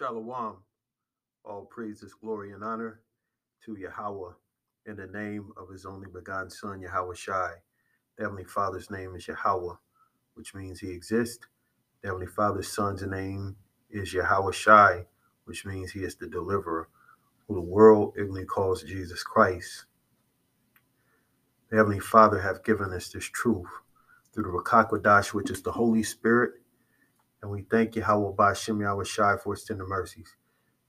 Shalom. All praises, glory, and honor to Yahweh in the name of his only begotten Son, Yahweh Shai. The Heavenly Father's name is Yahweh, which means he exists. The Heavenly Father's Son's name is Yahweh Shai, which means he is the deliverer, who the world ignorantly calls Jesus Christ. The Heavenly Father hath given us this truth through the Rakakwadash, which is the Holy Spirit. And we thank Yahweh Bashem Yahweh Shai for his tender mercies.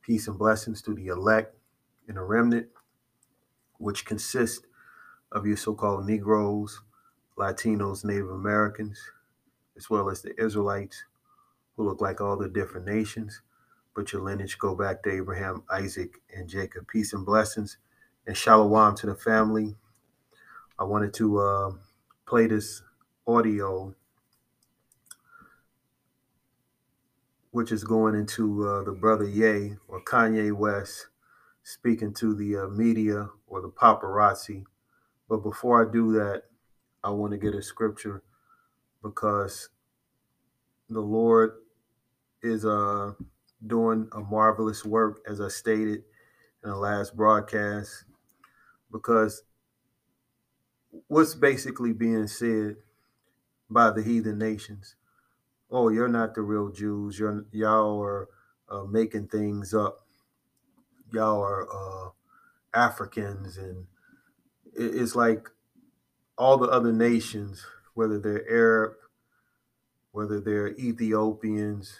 Peace and blessings to the elect and the remnant, which consist of your so-called Negroes, Latinos, Native Americans, as well as the Israelites, who look like all the different nations, but your lineage go back to Abraham, Isaac, and Jacob. Peace and blessings, and shalom to the family. I wanted to uh, play this audio, which is going into uh, the brother Ye or Kanye West speaking to the uh, media or the paparazzi. But before I do that, I want to get a scripture because the Lord is uh, doing a marvelous work, as I stated in the last broadcast, because what's basically being said by the heathen nations oh you're not the real jews. You're y'all are uh, making things up. Y'all are uh, africans and it's like all the other nations whether they're arab whether they're ethiopians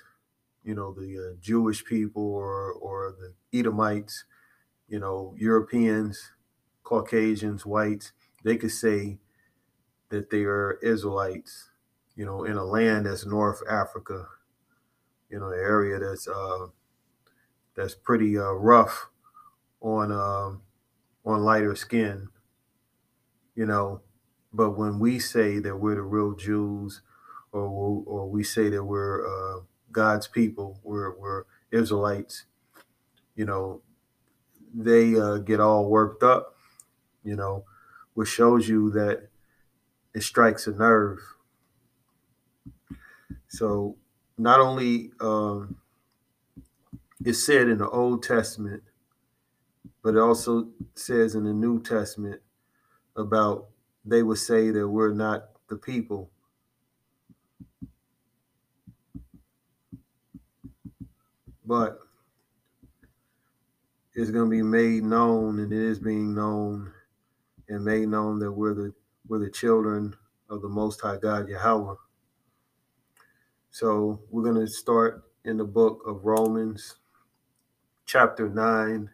you know the uh, jewish people or or the edomites you know europeans caucasians whites they could say that they are Israelites, you know, in a land that's North Africa, you know, an area that's uh, that's pretty uh, rough on uh, on lighter skin, you know. But when we say that we're the real Jews, or or we say that we're uh, God's people, we're we're Israelites, you know, they uh, get all worked up, you know, which shows you that it strikes a nerve. So not only um, it's said in the Old Testament, but it also says in the New Testament about they would say that we're not the people. But it's going to be made known, and it is being known and made known that we're the we're the children of the Most High God Yahweh. So we're going to start in the book of Romans, chapter 9,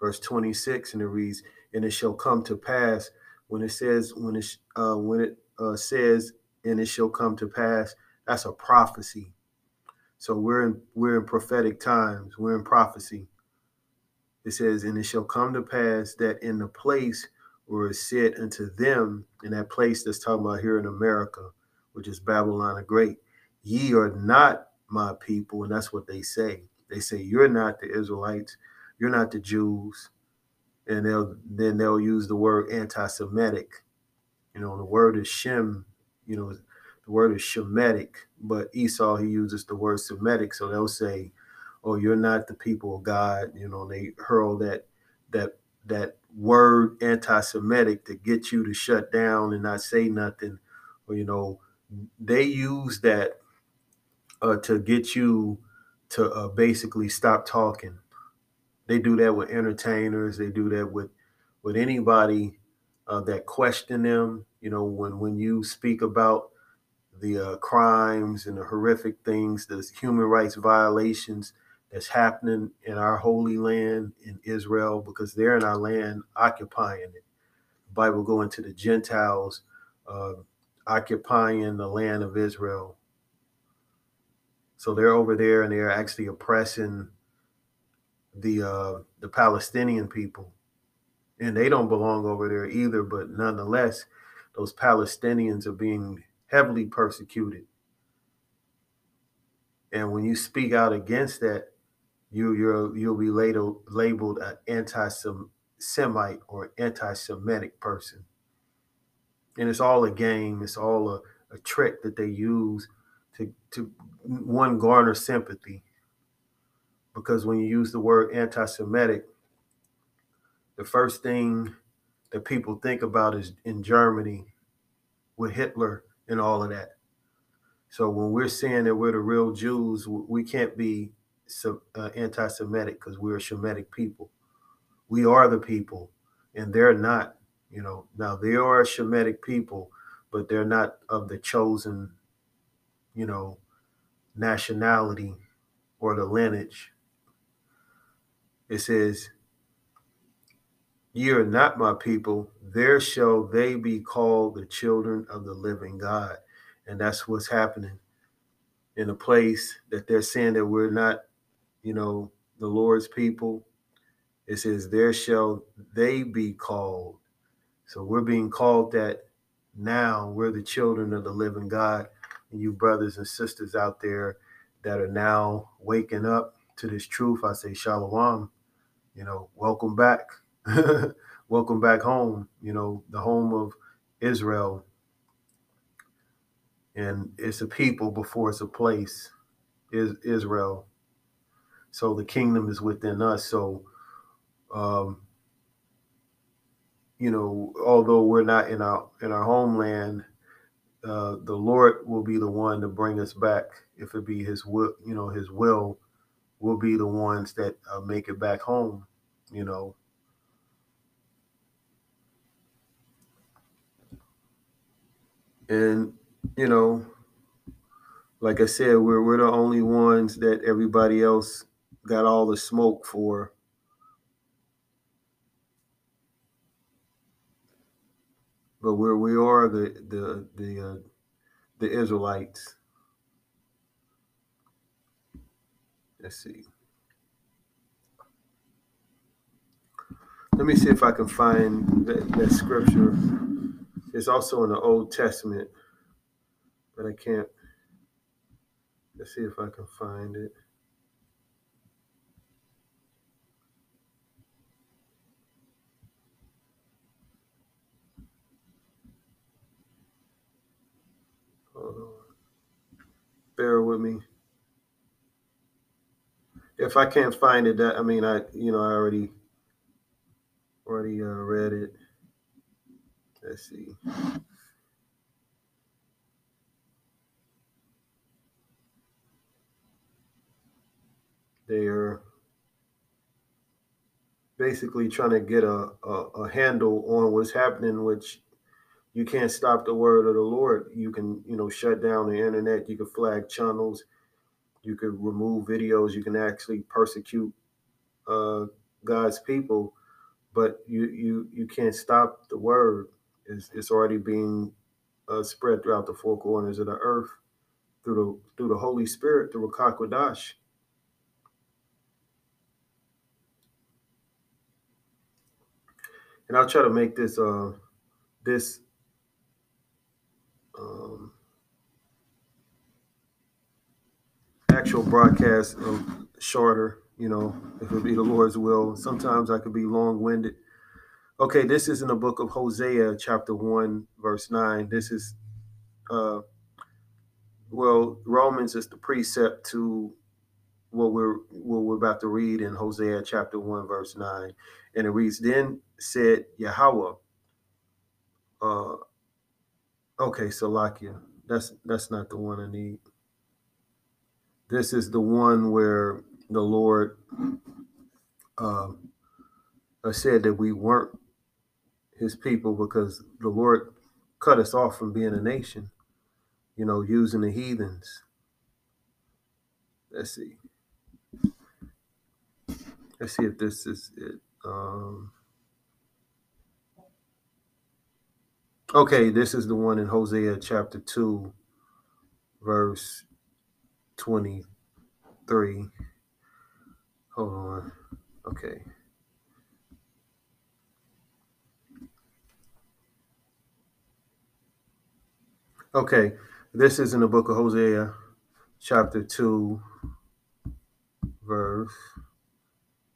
verse 26, and it reads, And it shall come to pass when it says, when it uh, when it uh, says, and it shall come to pass, that's a prophecy. So we're in we're in prophetic times, we're in prophecy. It says, and it shall come to pass that in the place where it said unto them in that place that's talking about here in America, which is Babylon the Great, ye are not my people. And that's what they say. They say, You're not the Israelites, you're not the Jews. And they'll then they'll use the word anti-Semitic. You know, the word is Shem, you know, the word is Shemitic, but Esau he uses the word Semitic. So they'll say, Oh, you're not the people of God. You know, they hurl that that that word anti-Semitic to get you to shut down and not say nothing, or you know, they use that uh, to get you to uh, basically stop talking. They do that with entertainers. They do that with with anybody uh, that question them. You know, when when you speak about the uh, crimes and the horrific things, the human rights violations that's happening in our holy land in Israel because they're in our land occupying it. The Bible go into the Gentiles uh, occupying the land of Israel. So they're over there and they're actually oppressing the uh, the Palestinian people, and they don't belong over there either. But nonetheless, those Palestinians are being heavily persecuted. And when you speak out against that, you you're you'll be labeled labeled an anti-Semite or anti-Semitic person, and it's all a game. It's all a, a trick that they use to to one garner sympathy. because when you use the word anti Semitic, the first thing that people think about is in Germany with Hitler and all of that. So when we're saying that we're the real Jews, we can't be uh, anti Semitic because we're a Shemitic people. We are the people, and they're not. You know, now they are a Shemitic people, but they're not of the chosen, you know, nationality or the lineage. It says, Ye are not my people, there shall they be called the children of the living God. And that's what's happening in a place that they're saying that we're not, you know, the Lord's people. It says, There shall they be called. So we're being called that now. We're the children of the living God. And you brothers and sisters out there that are now waking up to this truth, I say, Shalom, you know, welcome back. Welcome back home, you know, the home of Israel. And it's a people before it's a place, is Israel. So the kingdom is within us. So, um, you know, although we're not in our in our homeland, uh, the Lord will be the one to bring us back. If it be His will, you know, His will, will be the ones that uh, make it back home. You know, And, you know, like I said, we're we're the only ones that everybody else got all the smoke for. But we're we are the the the uh, the Israelites. Let's see. Let me see if I can find that, that scripture. It's also in the Old Testament, but I can't. Let's see if I can find it. Hold on. Bear with me. If I can't find it, that I mean, I you know I already already uh, read it. Let's see. They are basically trying to get a, a, a, handle on what's happening, which you can't stop the word of the Lord. You can, you know, shut down the internet. You can flag channels. You could remove videos. You can actually persecute uh, God's people, but you you you can't stop the word is it's already being uh, spread throughout the four corners of the earth through the through the Holy Spirit through Rakakwadash. And I'll try to make this uh this um, actual broadcast um, shorter, you know, if it be the Lord's will. Sometimes I could be long winded Okay, this is in the book of Hosea, chapter 1, verse 9. This is, uh, well, Romans is the precept to what we're what we're about to read in Hosea chapter 1, verse 9. And it reads, Then said Yahweh, uh, okay, Salakia. That's that's not the one I need. This is the one where the Lord uh, said that we weren't his people because the Lord cut us off from being a nation, you know, using the heathens. Let's see. Let's see if this is it. Um, okay, this is the one in Hosea chapter 2, verse 23. Hold on. Okay. Okay, this is in the book of Hosea, chapter 2, verse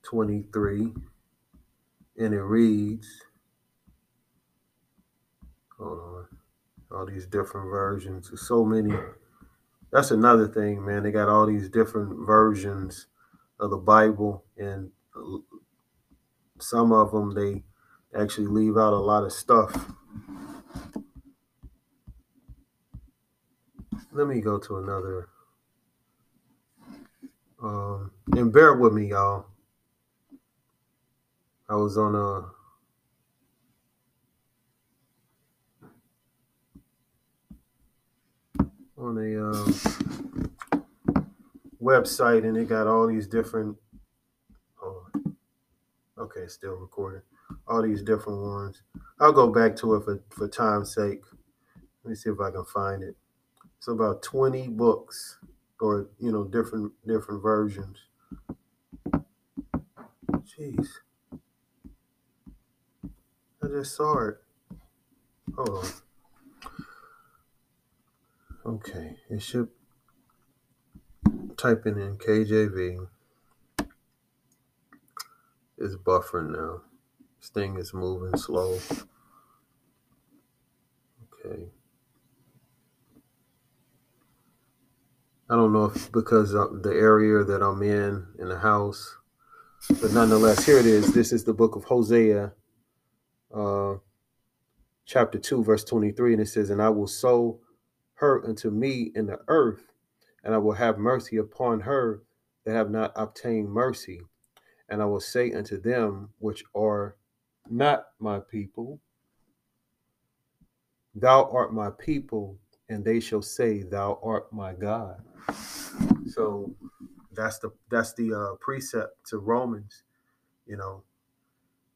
23. And it reads, hold on, all these different versions. There's so many. That's another thing, man. They got all these different versions of the Bible, and some of them they actually leave out a lot of stuff. Let me go to another. Um, and bear with me, y'all. I was on a on a um, website and it got all these different oh, okay still recording. All these different ones. I'll go back to it for, for time's sake. Let me see if i can find it. It's about 20 books or you know different different versions. Jeez. I just saw it. Hold on Okay, it should typing in KJV. is buffering now. This thing is moving slow. Okay. I don't know if because of the area that I'm in in the house, but nonetheless, here it is. This is the book of Hosea, uh, chapter 2, verse 23, and it says, And I will sow her unto me in the earth, and I will have mercy upon her that have not obtained mercy. And I will say unto them which are not my people, Thou art my people, and they shall say, Thou art my God. So that's the that's the uh, precept to Romans, you know,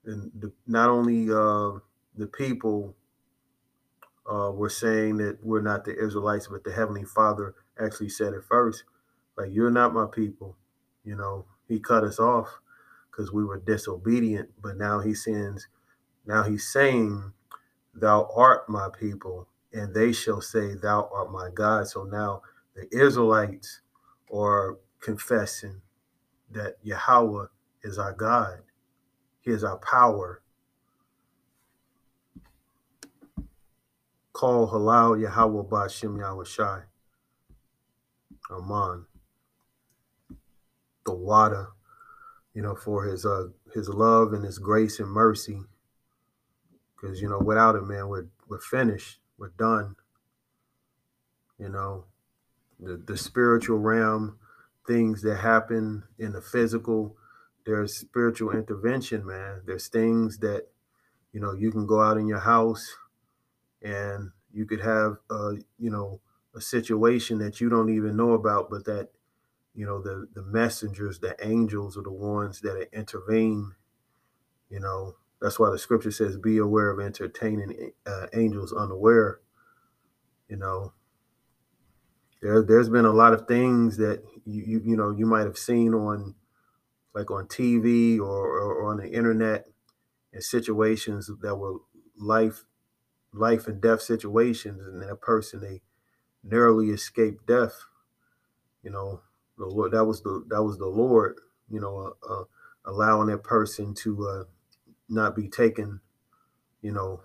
and the, not only uh, the people uh, we're saying that we're not the Israelites, but the Heavenly Father actually said it first. Like, you're not my people. You know, He cut us off because we were disobedient, but now He sends, now He's saying, Thou art my people, and they shall say, Thou art my God. So now the Israelites are confessing that Yahweh is our God, He is our power, call halal Yahweh Bashem Yahweh Shai. Aman. The water, you know, for his uh his love and his grace and mercy. Because you know, without it, man, we're we're finished. We're done. You know, the, the spiritual realm, things that happen in the physical, there's spiritual intervention, man. There's things that, you know, you can go out in your house and you could have uh, you know a situation that you don't even know about but that you know the the messengers the angels are the ones that intervene you know. That's why the scripture says be aware of entertaining uh, angels unaware you know. There there's been a lot of things that you you, you know you might have seen on like on TV or, or on the internet and situations that were life life and death situations, and that person they narrowly escaped death. You know, the Lord that was the that was the Lord. You know, uh, uh, allowing that person to uh, not be taken. You know,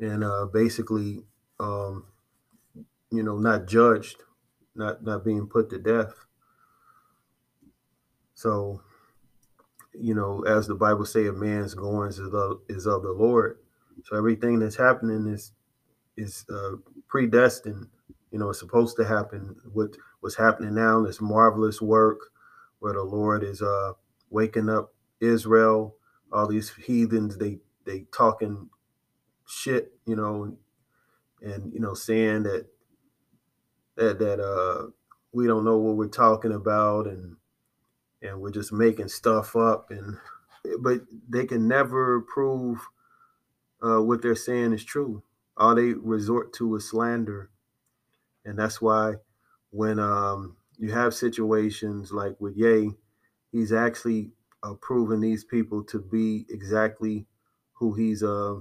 and uh, basically, um, you know, not judged, not not being put to death. So, you know, as the Bible say, a man's goings is of, is of the Lord. So everything that's happening is is uh, predestined. You know, it's supposed to happen. What what's happening now? This marvelous work where the Lord is uh, waking up Israel. All these heathens, they they talking shit. You know, and, you know saying that that that uh we don't know what we're talking about and and we're just making stuff up and but they can never prove uh, what they're saying is true. All they resort to is slander, and that's why when um, you have situations like with Ye, he's actually uh, proving these people to be exactly who he's uh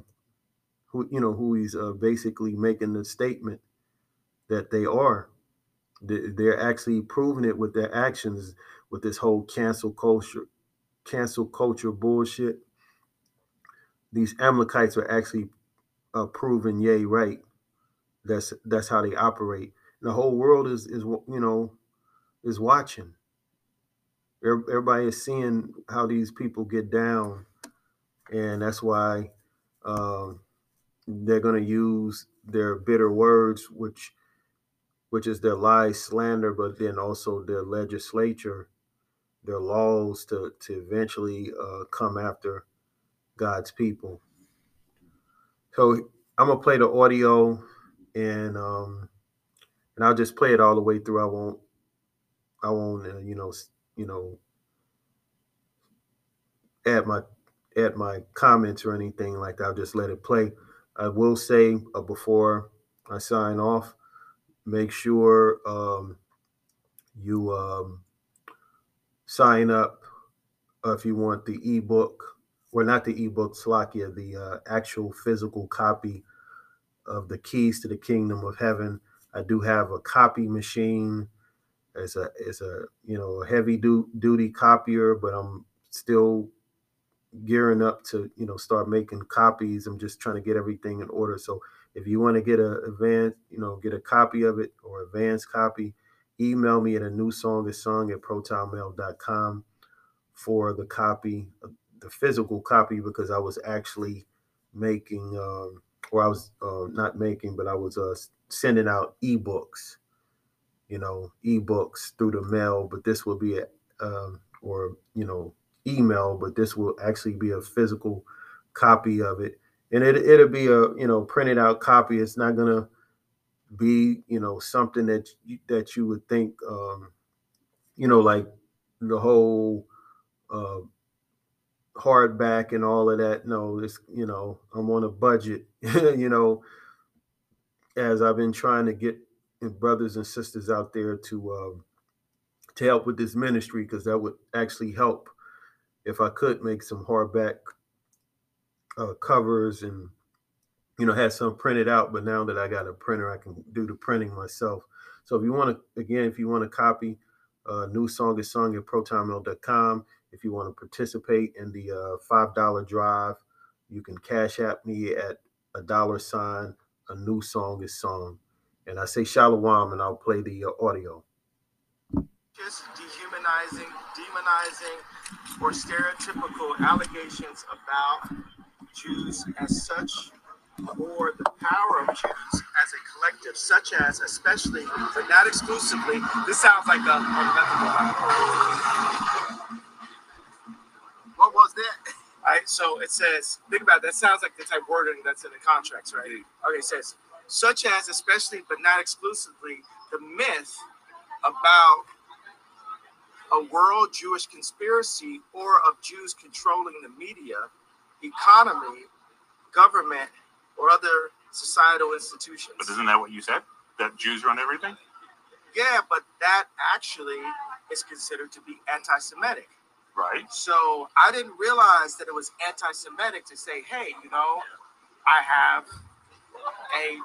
who you know who he's uh, basically making the statement that they are. They're actually proving it with their actions with this whole cancel culture, cancel culture bullshit these Amalekites are actually uh, proven Ye right. That's that's how they operate. The whole world is is you know is watching. everybody is seeing how these people get down, and that's why um, they're going to use their bitter words, which which is their lies, slander, but then also their legislature, their laws to to eventually uh, come after God's people. So I'm gonna play the audio, and um, and I'll just play it all the way through. I won't, I won't, uh, you know, you know, add my add my comments or anything like that. I'll just let it play. I will say uh, before I sign off, make sure um, you um, sign up uh, if you want the ebook, or not the ebook, Slakia, the uh, actual physical copy of the Keys to the Kingdom of Heaven. I do have a copy machine. It's a it's a you know a heavy du- duty copier, but I'm still gearing up to you know start making copies. I'm just trying to get everything in order. So if you want to get a advanced, you know, get a copy of it or advanced copy, email me at a new song is sung at protonmail.com for the copy, the physical copy, because I was actually making, um, or I was uh, not making, but I was uh, sending out ebooks, you know, ebooks through the mail. But this will be a, um, or you know, email, but this will actually be a physical copy of it. And it, it'll be a, you know, printed out copy. It's not to be, you know, something that you, that you would think, um, you know, like the whole uh, hardback and all of that. No, it's, you know, I'm on a budget, you know, as I've been trying to get brothers and sisters out there to, um, to help with this ministry because that would actually help if I could make some hardback uh, covers and you know had some printed out. But now that I got a printer, I can do the printing myself. So if you want to, again, if you want to copy, uh, new song is sung at protonmail.com. If you want to participate in the uh, five dollar drive, you can cash at me at a dollar sign. A new song is sung, and I say shalom, and I'll play the uh, audio. Just dehumanizing, demonizing or stereotypical allegations about Jews as such or the power of Jews as a collective, such as, especially, but not exclusively. This sounds like a, What right, so it says, think about it, that sounds like the type of wording that's in the contracts, right? Okay, it says, such as, especially, but not exclusively, the myth about a world Jewish conspiracy or of Jews controlling the media, economy, government, or other societal institutions. But isn't that what you said? That Jews run everything? Yeah, but that actually is considered to be anti Semitic. Right. So I didn't realize that it was anti Semitic to say, hey, you know, I have a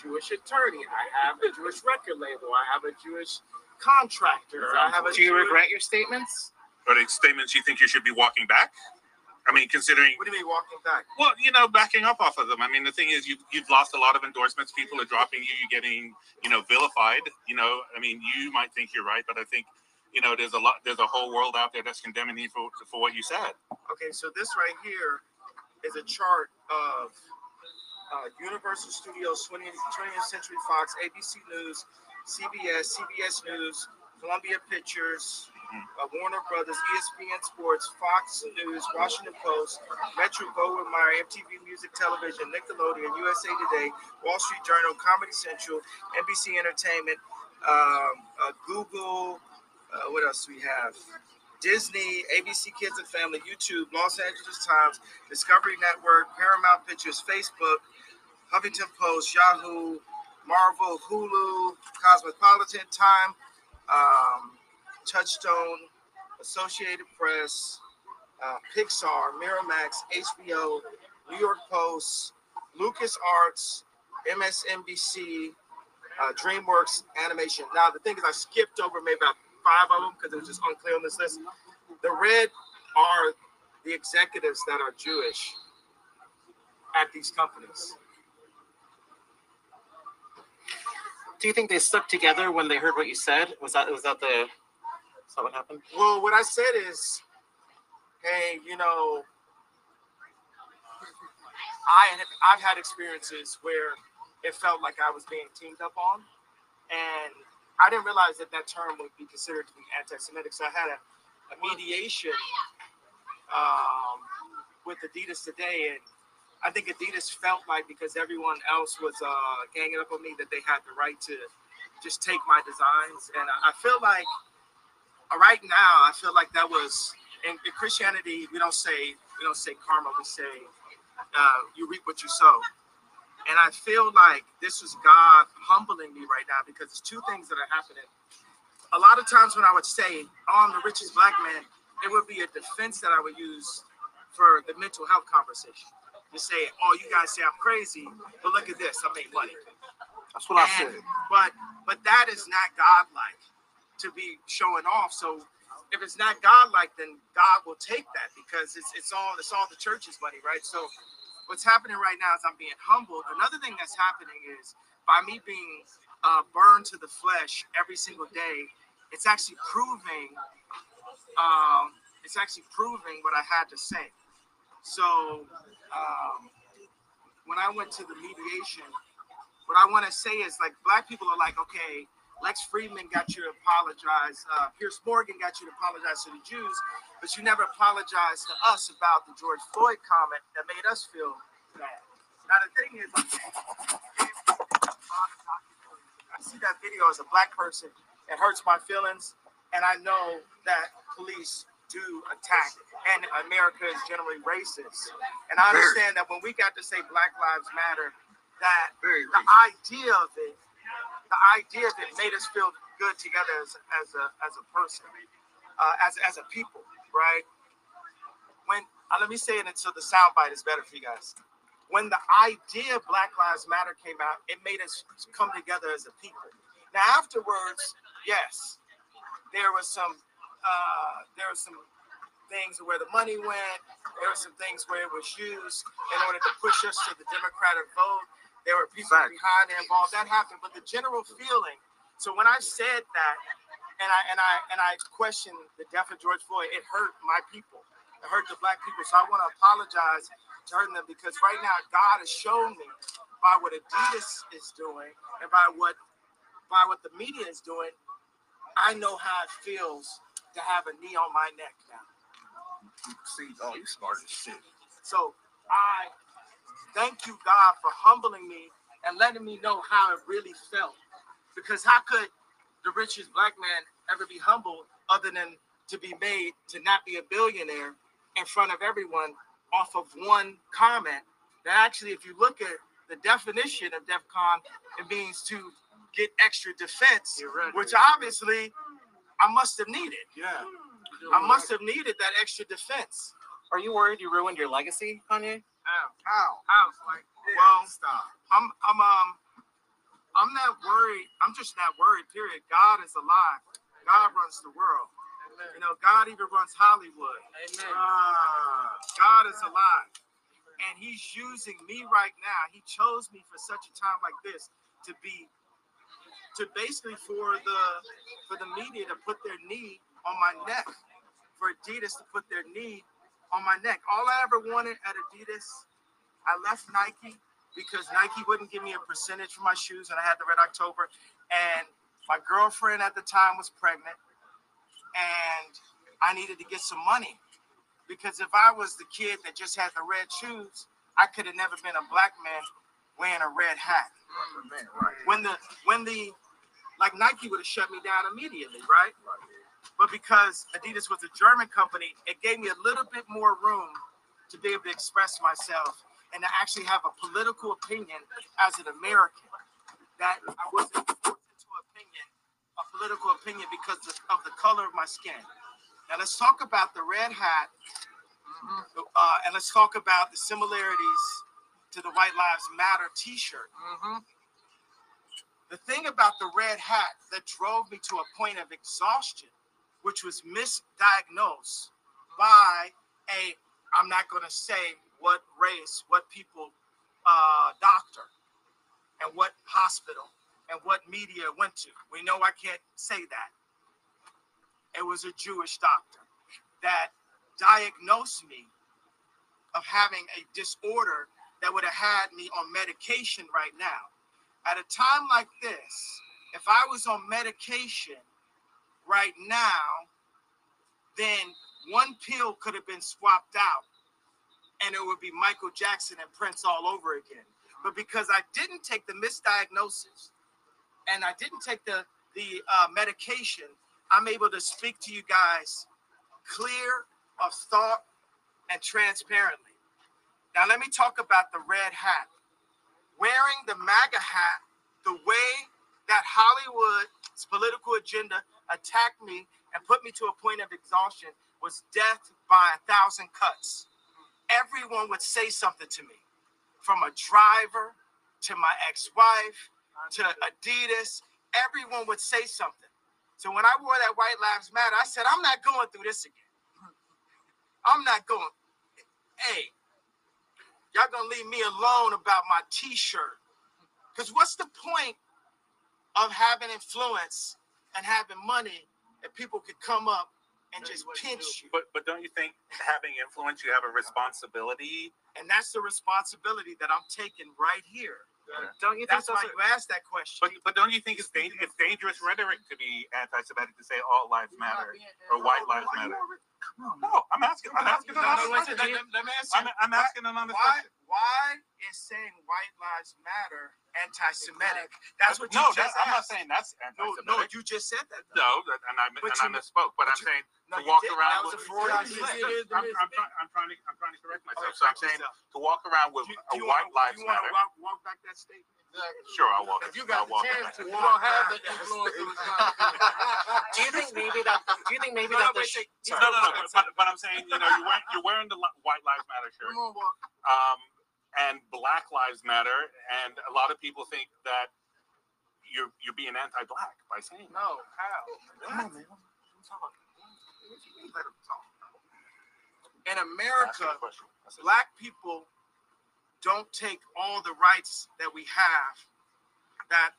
Jewish attorney, I have a Jewish record label, I have a Jewish contractor. I have a Do you regret your statements? Are they statements you think you should be walking back? I mean, considering. What do you mean walking back? Well, you know, backing up off of them. I mean, the thing is, you've you've lost a lot of endorsements. People are dropping you. You're getting, you know, vilified. You know, I mean, you might think you're right, but I think, you know, there's a lot. There's a whole world out there that's condemning you for for what you said. Okay, so this right here is a chart of uh, Universal Studios, 20th, 20th Century Fox, ABC News, CBS, CBS News, Columbia Pictures, uh, Warner Brothers, ESPN Sports, Fox News, Washington Post, Metro Goldwyn Mayer, MTV Music Television, Nickelodeon, USA Today, Wall Street Journal, Comedy Central, NBC Entertainment, um, uh, Google. Uh, what else do we have? Disney, ABC Kids and Family, YouTube, Los Angeles Times, Discovery Network, Paramount Pictures, Facebook, Huffington Post, Yahoo, Marvel, Hulu, Cosmopolitan, Time, um, Touchstone, Associated Press, uh, Pixar, Miramax, HBO, New York Post, Lucas Arts, MSNBC, uh, DreamWorks Animation. Now, the thing is, I skipped over maybe about five of them because it was just unclear on this list. The red are the executives that are Jewish at these companies. Do you think they stuck together when they heard what you said? Was that was that the Is that what happened? Well, what I said is, hey, you know, I I've had experiences where it felt like I was being teamed up on, and I didn't realize that that term would be considered to be anti-Semitic. So I had a, a mediation um, with Adidas today, and I think Adidas felt like because everyone else was uh, ganging up on me that they had the right to just take my designs, and I feel like uh, right now I feel like that was in, in Christianity we don't say we don't say karma we say uh, you reap what you sow, and I feel like this is God humbling me right now because there's two things that are happening. A lot of times when I would say oh, I'm the richest black man, it would be a defense that I would use for the mental health conversation. To say, oh, you guys say I'm crazy, but look at this, I made money. That's what I And- said. But but that is not godlike to be showing off. So if it's not godlike, then God will take that because it's it's all it's all the church's money, right? So what's happening right now is I'm being humbled. Another thing that's happening is by me being uh, burned to the flesh every single day, it's actually proving um, it's actually proving what I had to say. So um, when I went to the mediation, what I want to say is like black people are like, okay, Lex Fridman got you to apologize, uh, Piers Morgan got you to apologize to the Jews, but you never apologized to us about the George Floyd comment that made us feel bad. Now the thing is, I see that video as a black person, it hurts my feelings, and I know that police do attack, and America is generally racist. And I understand that when we got to say Black Lives Matter, that the idea of it, the idea of it made us feel good together as, as a as a person, uh, as as a people, right? When uh, let me say it until the soundbite is better for you guys. When the idea of Black Lives Matter came out, it made us come together as a people. Now afterwards, yes, there was some uh, there were some things where the money went. There were some things where it was used in order to push us to the Democratic vote. There were people behind it involved. That happened, but the general feeling. So when I said that, and I and I and I questioned the death of George Floyd, it hurt my people. It hurt the black people. So I want to apologize to hurting them because right now God has shown me by what Adidas is doing and by what by what the media is doing, I know how it feels to have a knee on my neck now. See, oh, you smart as shit. So I thank you, God, for humbling me and letting me know how it really felt. Because how could the richest black man ever be humble other than to be made to not be a billionaire in front of everyone off of one comment? That actually, if you look at the definition of DEFCON, it means to get extra defense, You're right. which obviously I must have needed. Yeah. I must have needed that extra defense. Are you worried you ruined your legacy, Kanye? Ow. How? How? Like, well, stop. I'm, I'm, I'm not worried. I'm just not worried. Period. God is alive. God runs the world. You know, God even runs Hollywood. Amen. Ah, God is alive, and He's using me right now. He chose me for such a time like this to be, to basically for the, for the media to put their knee on my neck, for Adidas to put their knee on my neck. All I ever wanted at Adidas, I left Nike because Nike wouldn't give me a percentage for my shoes, and I had the Red October. And my girlfriend at the time was pregnant, and I needed to get some money because if I was the kid that just had the red shoes, I could have never been a black man wearing a red hat. When the when the like Nike would have shut me down immediately, right? But because Adidas was a German company, it gave me a little bit more room to be able to express myself and to actually have a political opinion as an American. That I wasn't forced into opinion, a political opinion because of, the color of my skin. Now let's talk about the red hat, uh, and let's talk about the similarities to the White Lives Matter T-shirt. Mm-hmm. The thing about the red hat that drove me to a point of exhaustion, which was misdiagnosed by a, I'm not going to say what race, what people, uh, doctor, and what hospital, and what media went to. We know I can't say that. it was a Jewish doctor that diagnosed me of having a disorder that would have had me on medication right now. At a time like this, if I was on medication right now, then one pill could have been swapped out and it would be Michael Jackson and Prince all over again. But because I didn't take the misdiagnosis and I didn't take the the uh, medication, I'm able to speak to you guys clear of thought and transparently. Now let me talk about the red hat. Wearing the MAGA hat, the way that Hollywood's political agenda attacked me and put me to a point of exhaustion was death by a thousand cuts. Everyone would say something to me, from a driver to my ex-wife to Adidas. Everyone would say something. So when I wore that White Lives Matter, I said, I'm not going through this again. I'm not going. Hey, y'all gonna leave me alone about my t-shirt. Because what's the point of having influence and having money if people could come up and just pinch you? But but don't you think having influence, you have a responsibility? And that's the responsibility that I'm taking right here. Don't you think That's why are, you asked that question. But but don't you think it's dang- it's dangerous rhetoric to be anti-Semitic to say all lives matter or white lives matter? No, I'm asking. I'm asking No, an no, honest listen, question. let, let me answer. I'm, I'm asking an honest why, question. why is saying white lives matter anti-Semitic? That's what you no, just that, I'm not saying that's No, anti-Semitic. no, you just said that. though. No, that- and I But and I misspoke. But but I'm you- saying No, to walk didn't. around That was with- a Freudian slip. I'm, I'm, trying, I'm trying to I'm trying to correct myself. Okay, so I'm saying yourself. to walk around with Do you- a white wanna- lives you wanna matter. walk, walk back that statement? Sure, I'll walk. if you I'll got the walk chance to, you don't have the influence Do you think maybe that? Do you think maybe No, no, that wait, sh- No, no, no. But, but, I'm saying, you know, you're wearing, you're wearing the White Lives Matter shirt, um, and Black Lives Matter, and a lot of people think that you're you're being anti-black by saying. No, how? Come on, man. In Ask me America, a question. That's it. black people don't take all the rights that we have that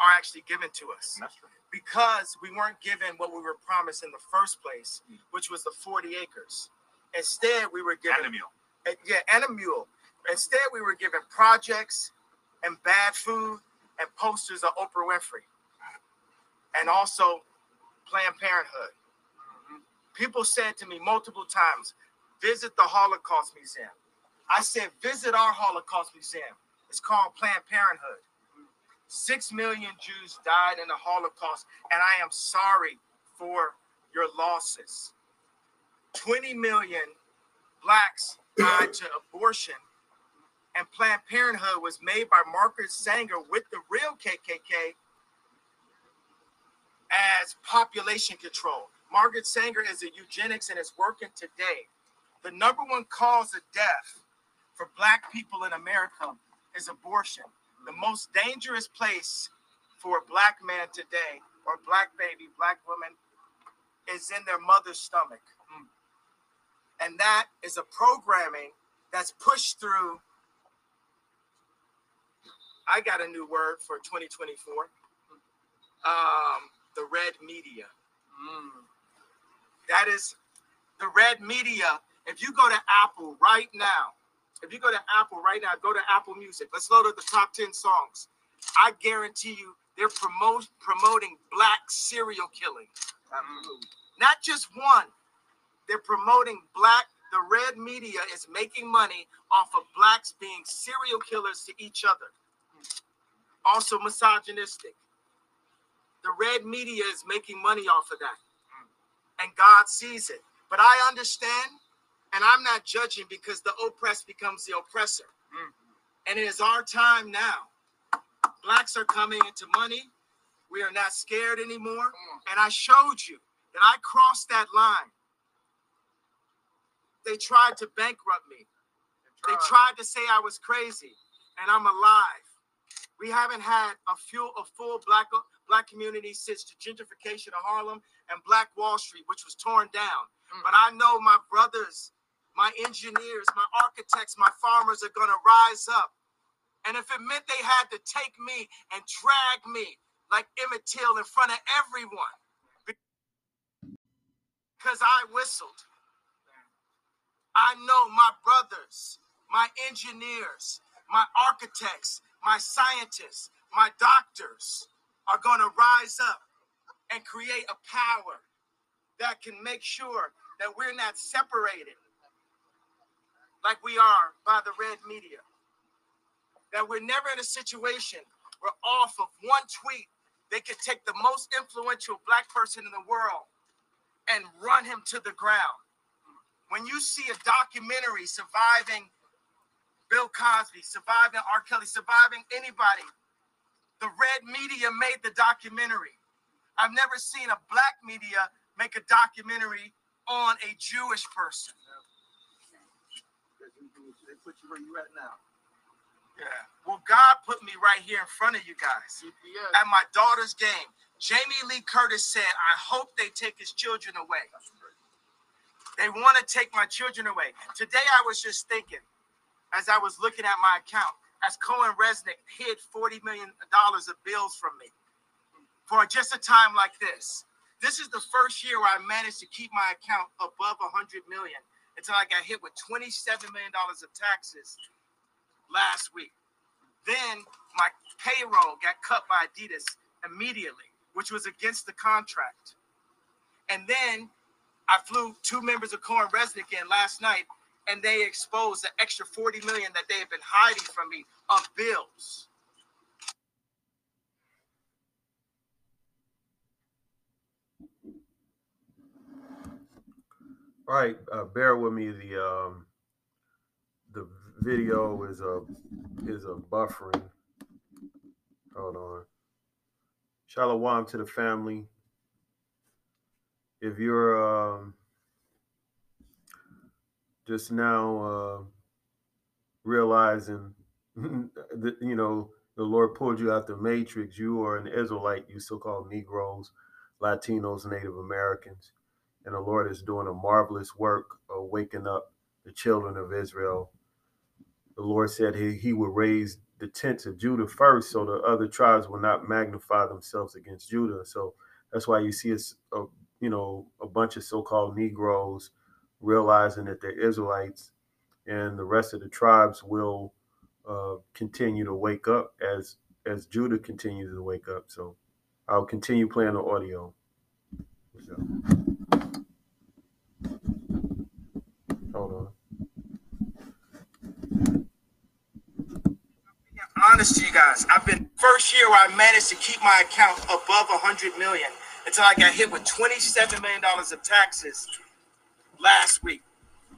are actually given to us true. because we weren't given what we were promised in the first place, which was the 40 acres. Instead, we were given And a mule. uh, yeah, and a mule. Instead, we were given projects and bad food and posters of Oprah Winfrey, and also Planned Parenthood. People said to me multiple times, "Visit the Holocaust Museum." I said, "Visit our Holocaust Museum. It's called Planned Parenthood." Six million Jews died in the Holocaust, and I am sorry for your losses. 20 million blacks died to abortion, and Planned Parenthood was made by Margaret Sanger with the real KKK as population control. Margaret Sanger is a eugenics and is working today. The number one cause of death for black people in America is abortion. The most dangerous place for a black man today, or black baby, black woman, is in their mother's stomach. And that is a programming that's pushed through. I got a new word for 2024. Um, the red media. That is the red media. If you go to Apple right now, if you go to Apple right now, go to Apple Music. Let's load up the top 10 songs. I guarantee you they're promote, promoting black serial killing. Not just one. They're promoting black. The red media is making money off of blacks being serial killers to each other. Also misogynistic. The red media is making money off of that. And God sees it. But I understand, and I'm not judging because the oppressed becomes the oppressor. Mm-hmm. And it is our time now. Blacks are coming into money. We are not scared anymore. Mm. And I showed you that I crossed that line. They tried to bankrupt me. They tried to say I was crazy, and I'm alive. We haven't had a full a full black black community since the gentrification of Harlem and Black Wall Street, which was torn down. Mm. But I know my brothers, my engineers, my architects, my farmers are gonna rise up. And if it meant they had to take me and drag me like Emmett Till in front of everyone, because I whistled. I know my brothers, my engineers, my architects, my scientists, my doctors are going to rise up and create a power that can make sure that we're not separated like we are by the red media. That we're never in a situation where off of one tweet, they could take the most influential black person in the world and run him to the ground. When you see a documentary surviving Bill Cosby, surviving R. Kelly, surviving anybody, the red media made the documentary. I've never seen a black media make a documentary on a Jewish person. Put you where you at now. Yeah. Well, God put me right here in front of you guys GPS. at my daughter's game. Jamie Lee Curtis said, I hope they take his children away. They want to take my children away. Today, I was just thinking, as I was looking at my account, as Cohen Resnick hid $40 million of bills from me for just a time like this. This is the first year where I managed to keep my account above 100 million until I got hit with 27 million dollars of taxes last week. Then my payroll got cut by Adidas immediately, which was against the contract. And then I flew two members of Cohen Resnick in last night, and they exposed the extra 40 million that they have been hiding from me of bills. All right, uh, bear with me. The um, the video is a is a buffering. Hold on. Shalom to the family. If you're um, just now uh, realizing that you know the Lord pulled you out the matrix, you are an Israelite, you so-called Negroes, Latinos, Native Americans and the Lord is doing a marvelous work of waking up the children of Israel. The Lord said he, he would raise the tents of Judah first, so the other tribes will not magnify themselves against Judah. So that's why you see us, uh, you know, a bunch of so-called Negroes realizing that they're Israelites, and the rest of the tribes will uh, continue to wake up as as Judah continues to wake up. So I'll continue playing the audio. So. Hold on. honest to you guys. I've been first year where I managed to keep my account above 100 million until I got hit with 27 million dollars of taxes last week.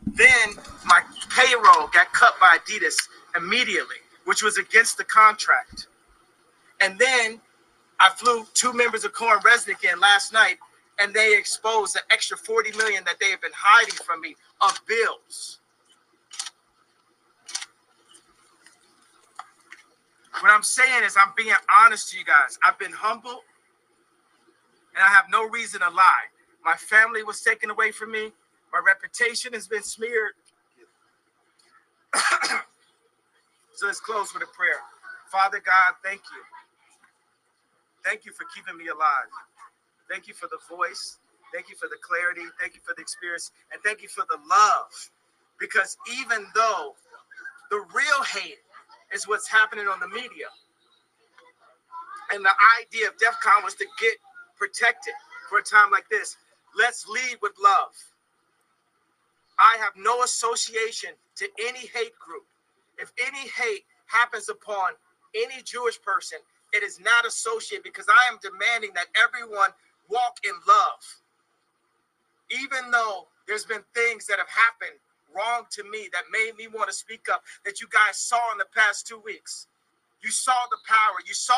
Then my payroll got cut by Adidas immediately, which was against the contract. And then I flew two members of Cohen Resnick in last night, and they exposed the extra 40 million that they have been hiding from me of bills. What I'm saying is, I'm being honest to you guys. I've been humble, and I have no reason to lie. My family was taken away from me. My reputation has been smeared. so let's close with a prayer. Father God, thank you. Thank you for keeping me alive. Thank you for the voice. Thank you for the clarity. Thank you for the experience. And thank you for the love. Because even though the real hate is what's happening on the media, and the idea of DEF CON was to get protected for a time like this, let's lead with love. I have no association to any hate group. If any hate happens upon any Jewish person, it is not associated because I am demanding that everyone walk in love. Even though there's been things that have happened wrong to me that made me want to speak up that you guys saw in the past two weeks. You saw the power. You saw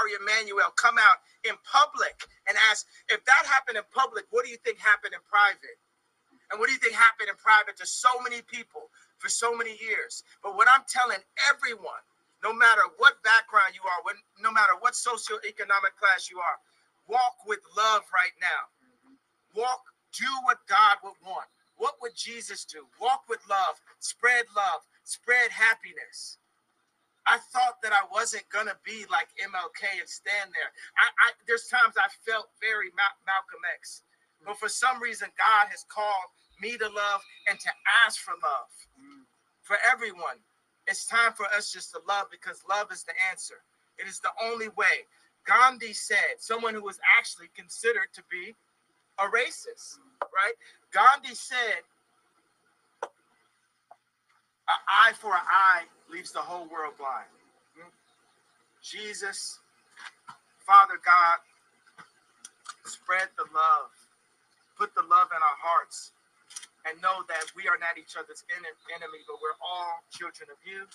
Ari Emanuel come out in public and ask, if that happened in public, what do you think happened in private? And what do you think happened in private to so many people for so many years? But what I'm telling everyone, no matter what background you are, when, no matter what socioeconomic class you are, walk with love right now. Walk, do what God would want. What would Jesus do? Walk with love, spread love, spread happiness. I thought that I wasn't gonna be like MLK and stand there. I, I there's times I felt very Ma- Malcolm X, But for some reason, God has called me to love and to ask for love for everyone. It's time for us just to love because love is the answer. It is the only way. Gandhi said, someone who was actually considered to be a racist, right? Gandhi said, an eye for an eye leaves the whole world blind. Hmm? Jesus, Father God, spread the love, put the love in our hearts, and know that we are not each other's enemy, but we're all children of you.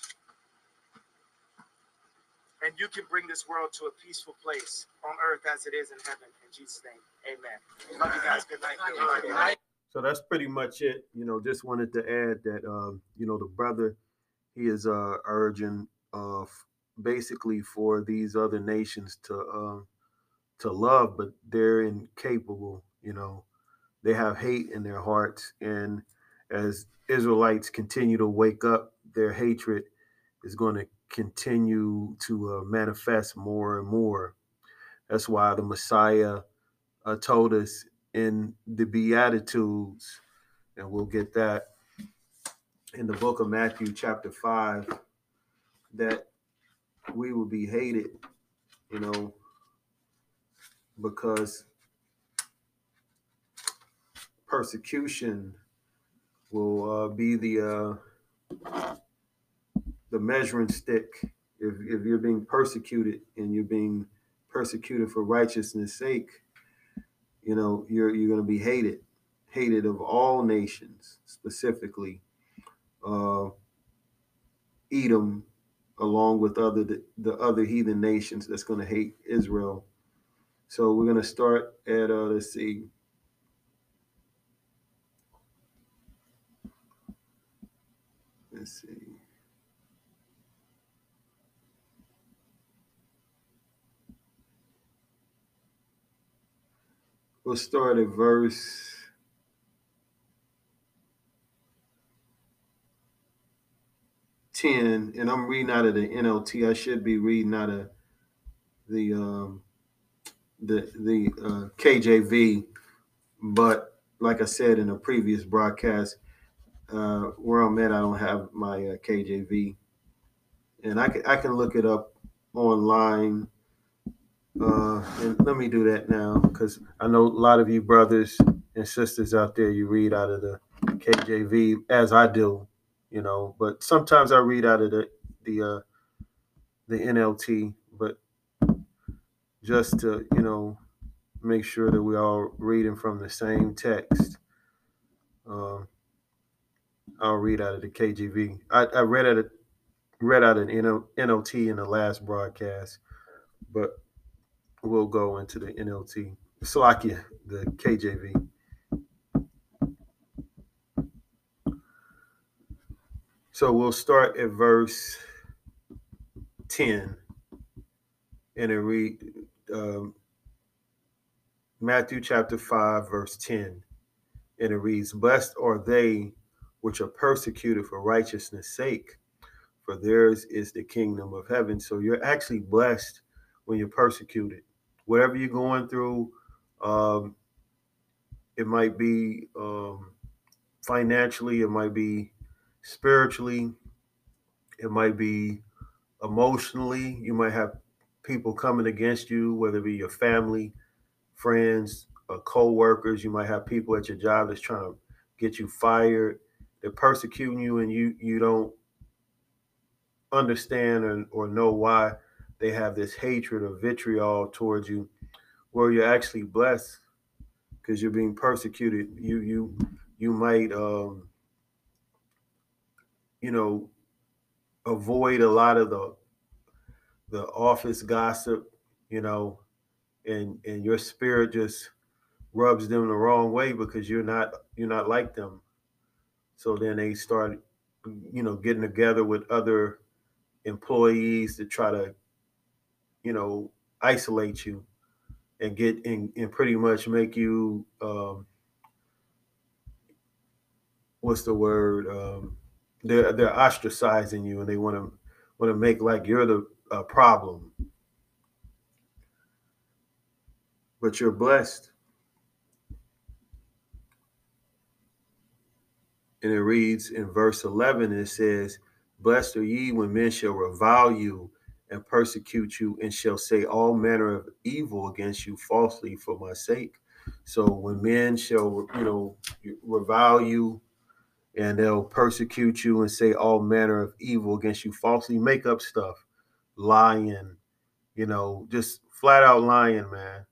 And you can bring this world to a peaceful place on earth as it is in heaven. In Jesus' name, amen. So that's pretty much it. You know, just wanted to add that um, you know the brother he is uh, urging uh, f- basically for these other nations to um, to love, but they're incapable. You know, they have hate in their hearts, and as Israelites continue to wake up, their hatred is going to continue to uh, manifest more and more. That's why the Messiah uh, told us in the Beatitudes, and we'll get that in the book of Matthew, chapter 5, that we will be hated, you know, because persecution will uh, be the uh, the measuring stick. If, if you're being persecuted and you're being persecuted for righteousness' sake, you know you're you're going to be hated hated of all nations specifically uh edom along with other the, the other heathen nations that's going to hate israel. So we're going to start at uh let's see. Let's see we'll start at verse ten, and I'm reading out of the NLT. I should be reading out of the um, the the uh, KJV, but like I said in a previous broadcast, uh, where I'm at, I don't have my uh, KJV, and I can I can look it up online. Uh, and let me do that now because I know a lot of you brothers and sisters out there, you read out of the KJV as I do, you know. But sometimes I read out of the the uh, the NLT, but just to you know make sure that we're all reading from the same text. Um, I'll read out of the KJV. I, I read out of read out an NLT in the last broadcast, but we'll go into the NLT. Slovakia, the KJV. So we'll start at verse 10 and it read um, Matthew chapter 5, verse 10. And it reads, Blessed are they which are persecuted for righteousness' sake, for theirs is the kingdom of heaven. So you're actually blessed when you're persecuted. Whatever you're going through, um, it might be um, financially, it might be spiritually, it might be emotionally. You might have people coming against you, whether it be your family, friends, or co-workers. You might have people at your job that's trying to get you fired. They're persecuting you, and you you don't understand or, or know why they have this hatred or vitriol towards you. Where you're actually blessed because you're being persecuted. You you you might um, you know avoid a lot of the the office gossip, you know, and and your spirit just rubs them the wrong way because you're not you're not like them. So then they start, you know, getting together with other employees to try to, you know, isolate you and get and, and pretty much make you um, what's the word? Um, they're they're ostracizing you and they want to want to make like you're the uh, problem. But you're blessed. And it reads in verse 11, it says, Blessed are ye when men shall revile you and persecute you and shall say all manner of evil against you falsely for my sake. So when men shall, you know, revile you and they'll persecute you and say all manner of evil against you falsely, make up stuff, lying, you know, just flat out lying, man,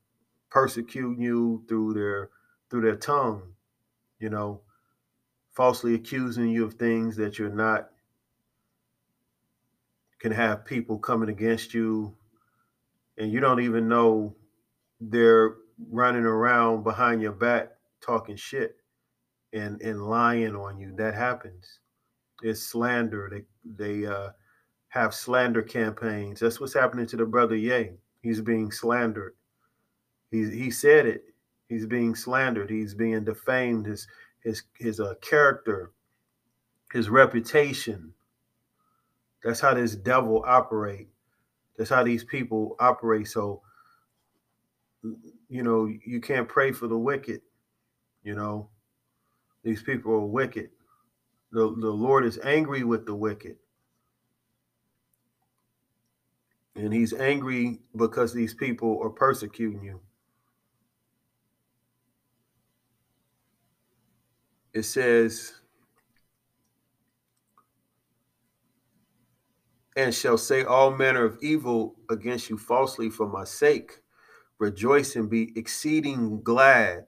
persecuting you through their through their tongue, you know, falsely accusing you of things that you're not can have people coming against you and you don't even know they're running around behind your back talking shit and and lying on you. That happens. It's slander. They they uh have slander campaigns. That's what's happening to the brother Ye. He's being slandered. He he said it. He's being slandered. He's being defamed. His his his uh, character his reputation that's how this devil operate. That's how these people operate. So, you know, you can't pray for the wicked. You know, these people are wicked. The, the Lord is angry with the wicked. And he's angry because these people are persecuting you. It says, and shall say all manner of evil against you falsely for my sake. Rejoice and be exceeding glad,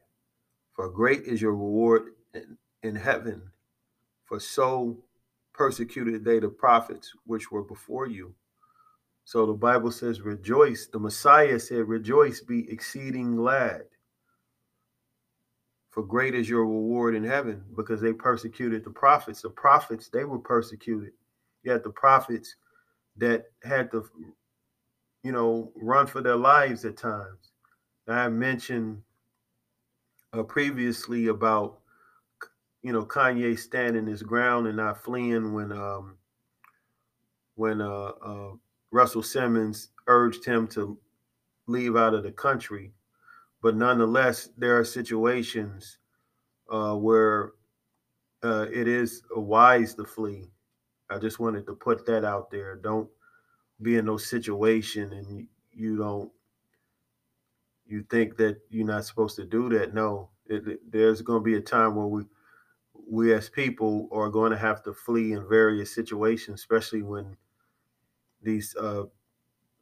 for great is your reward in, in heaven. For so persecuted they the prophets which were before you. So the Bible says, Rejoice. The Messiah said, Rejoice, be exceeding glad. For great is your reward in heaven, because they persecuted the prophets. The prophets, they were persecuted. Yet the prophets, that had to, you know, run for their lives at times. I mentioned uh, previously about, you know, Kanye standing his ground and not fleeing when, um, when uh, uh, Russell Simmons urged him to leave out of the country. But nonetheless, there are situations uh, where uh, it is wise to flee I just wanted to put that out there. Don't be in no situation and you don't you think that you're not supposed to do that. No, it, there's going to be a time where we we as people are going to have to flee in various situations, especially when these uh,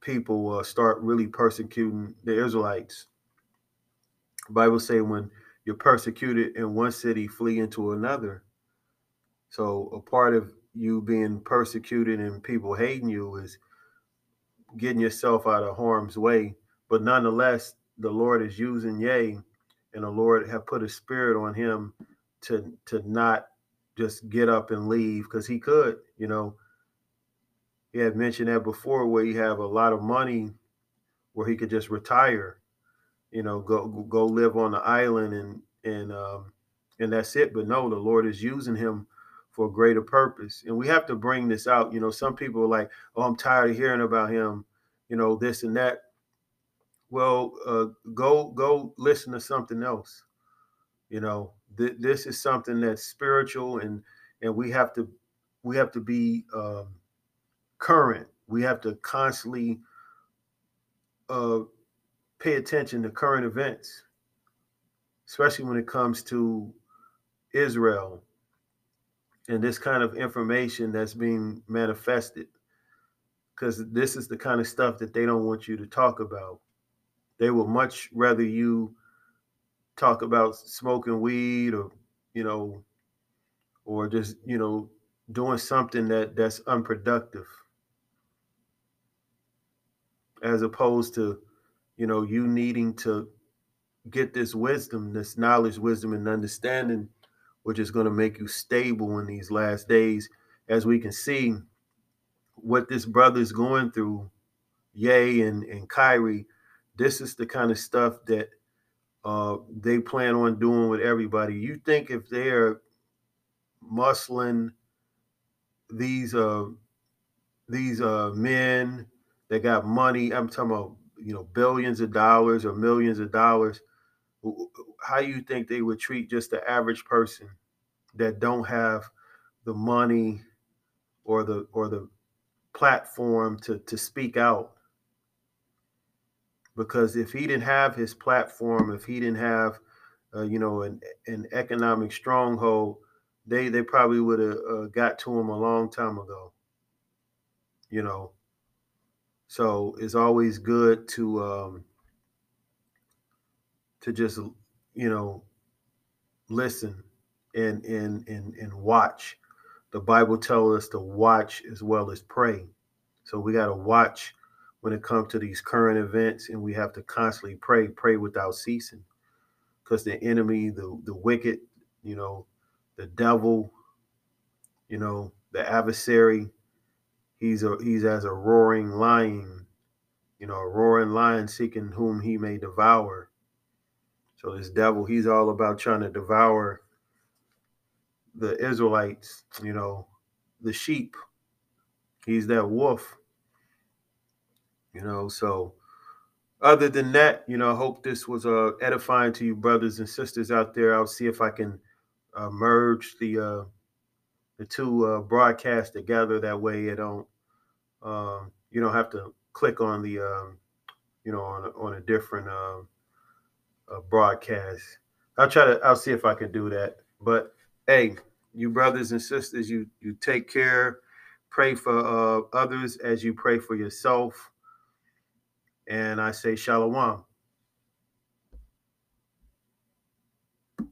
people uh, start really persecuting the Israelites. Bible say when you're persecuted in one city, flee into another. So a part of you being persecuted and people hating you is getting yourself out of harm's way. But nonetheless, the Lord is using Ye, and the Lord have put a spirit on him to to not just get up and leave because he could, you know. He had mentioned that before, where you have a lot of money, where he could just retire, you know, go go live on the island and and um, and that's it. But no, the Lord is using him for a greater purpose. And we have to bring this out. You know, some people are like, oh, I'm tired of hearing about him, you know, this and that. Well, uh, go go listen to something else. You know, th- this is something that's spiritual, and and we have to we have to be um, current. We have to constantly uh, pay attention to current events, especially when it comes to Israel and this kind of information that's being manifested. Because this is the kind of stuff that they don't want you to talk about. They would much rather you talk about smoking weed or you know or just you know doing something that that's unproductive. As opposed to you know you needing to get this wisdom this knowledge wisdom and understanding which is going to make you stable in these last days. As we can see, what this brother is going through, Ye and, and Kyrie, this is the kind of stuff that uh, they plan on doing with everybody. You think if they're muscling these uh, these uh, men that got money, I'm talking about you know billions of dollars or millions of dollars how you think they would treat just the average person that don't have the money or the or the platform to to speak out? Because if he didn't have his platform if he didn't have uh, you know an, an economic stronghold they they probably would have uh, got to him a long time ago you know? So it's always good to um to just you know listen and and and and watch. The bible tells us to watch as well as pray. So we got to watch when it comes to these current events and we have to constantly pray pray without ceasing. Because the enemy the the wicked you know the devil you know the adversary he's a he's as a roaring lion you know a roaring lion seeking whom he may devour so this devil he's all about trying to devour the israelites you know the sheep. He's that wolf you know. So other than that you know i hope this was uh edifying to you brothers and sisters out there. I'll see if i can uh, merge the uh the two uh broadcasts together. That way it don't um you don't have to click on the um you know on a, on a different um uh, broadcast. I'll try to i'll see if i can do that. But hey you brothers and sisters you you take care. Pray for uh others as you pray for yourself. And I say shalom.